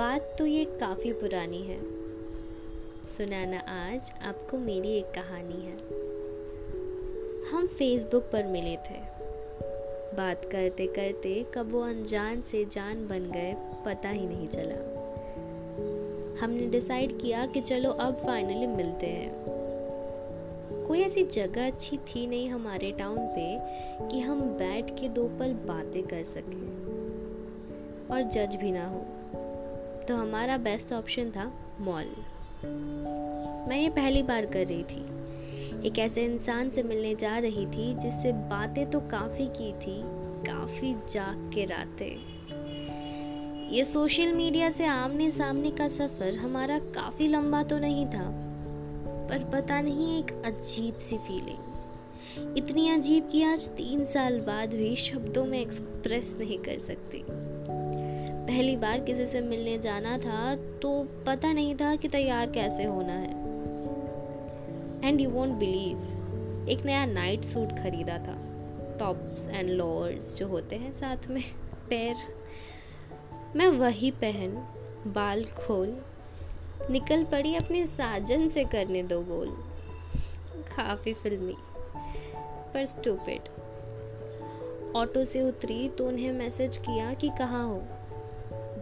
तो ये काफ़ी पुरानी है। सुनाना आज आपको मेरी एक कहानी है। हम फेसबुक पर मिले थे। बात करते करते कब वो अनजान से जान बन गए, पता ही नहीं चला। हमने डिसाइड किया कि चलो अब फाइनली मिलते हैं। कोई ऐसी जगह अच्छी थी नहीं हमारे टाउन पे कि हम बैठ के दो पल बातें कर सकें। और जज भी ना हो। तो हमारा बेस्ट ऑप्शन था मॉल मैं ये पहली बार कर रही थी। एक ऐसे इंसान से मिलने जा रही थी जिससे बातें तो काफ़ी की थी, काफ़ी जाग के रातें। ये सोशल मीडिया से आमने सामने का सफ़र हमारा काफ़ी लंबा तो नहीं था, पर पता नहीं एक अजीब सी फीलिंग इतनी अजीब कि आज तीन साल बाद भी शब्दों में एक्सप्रेस नहीं कर सकती। पहली बार किसी से मिलने जाना था तो पता नहीं था कि तैयार कैसे होना है। एंड यू वॉन्ट बिलीव एक नया नाइट सूट खरीदा था। टॉप्स एंड लोअर्स जो होते हैं साथ में, पैर। मैं वही पहन, बाल खोल, निकल पड़ी अपने साजन से करने दो बोल काफ़ी फिल्मी, पर स्टूपिड ऑटो से उतरी तो उन्हें मैसेज किया कि कहाँ हो?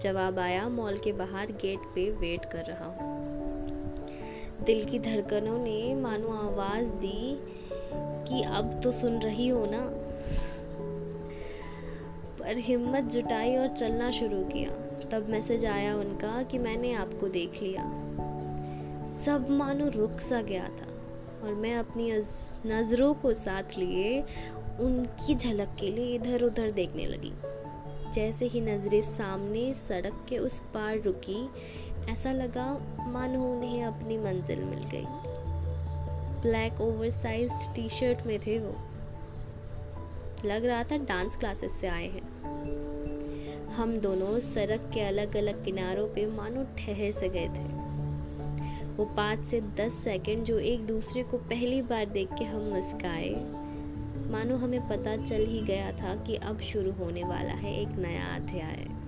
जवाब आया, मॉल के बाहर गेट पे वेट कर रहा हूँ। दिल की धड़कनों ने मानो आवाज़ दी कि अब तो सुन रही हो ना। पर हिम्मत जुटाई और चलना शुरू किया। तब मैसेज आया उनका कि मैंने आपको देख लिया। सब मानो रुक सा गया था और मैं अपनी नज़रों को साथ लिए उनकी झलक के लिए इधर उधर देखने लगी। जैसे ही नज़रें सामने सड़क के उस पार रुकी, ऐसा लगा मानो उन्हें अपनी मंजिल मिल गई। Black oversize T shirt में थे वो। लग रहा था डांस क्लासेस से आए हैं। हम दोनों सड़क के अलग अलग किनारों पे मानो ठहर से गए थे। वो पाँच से दस सेकंड जो एक दूसरे को पहली बार देख के हम मुस्काए। मानो हमें पता चल ही गया था कि अब शुरू होने वाला है एक नया अध्याय।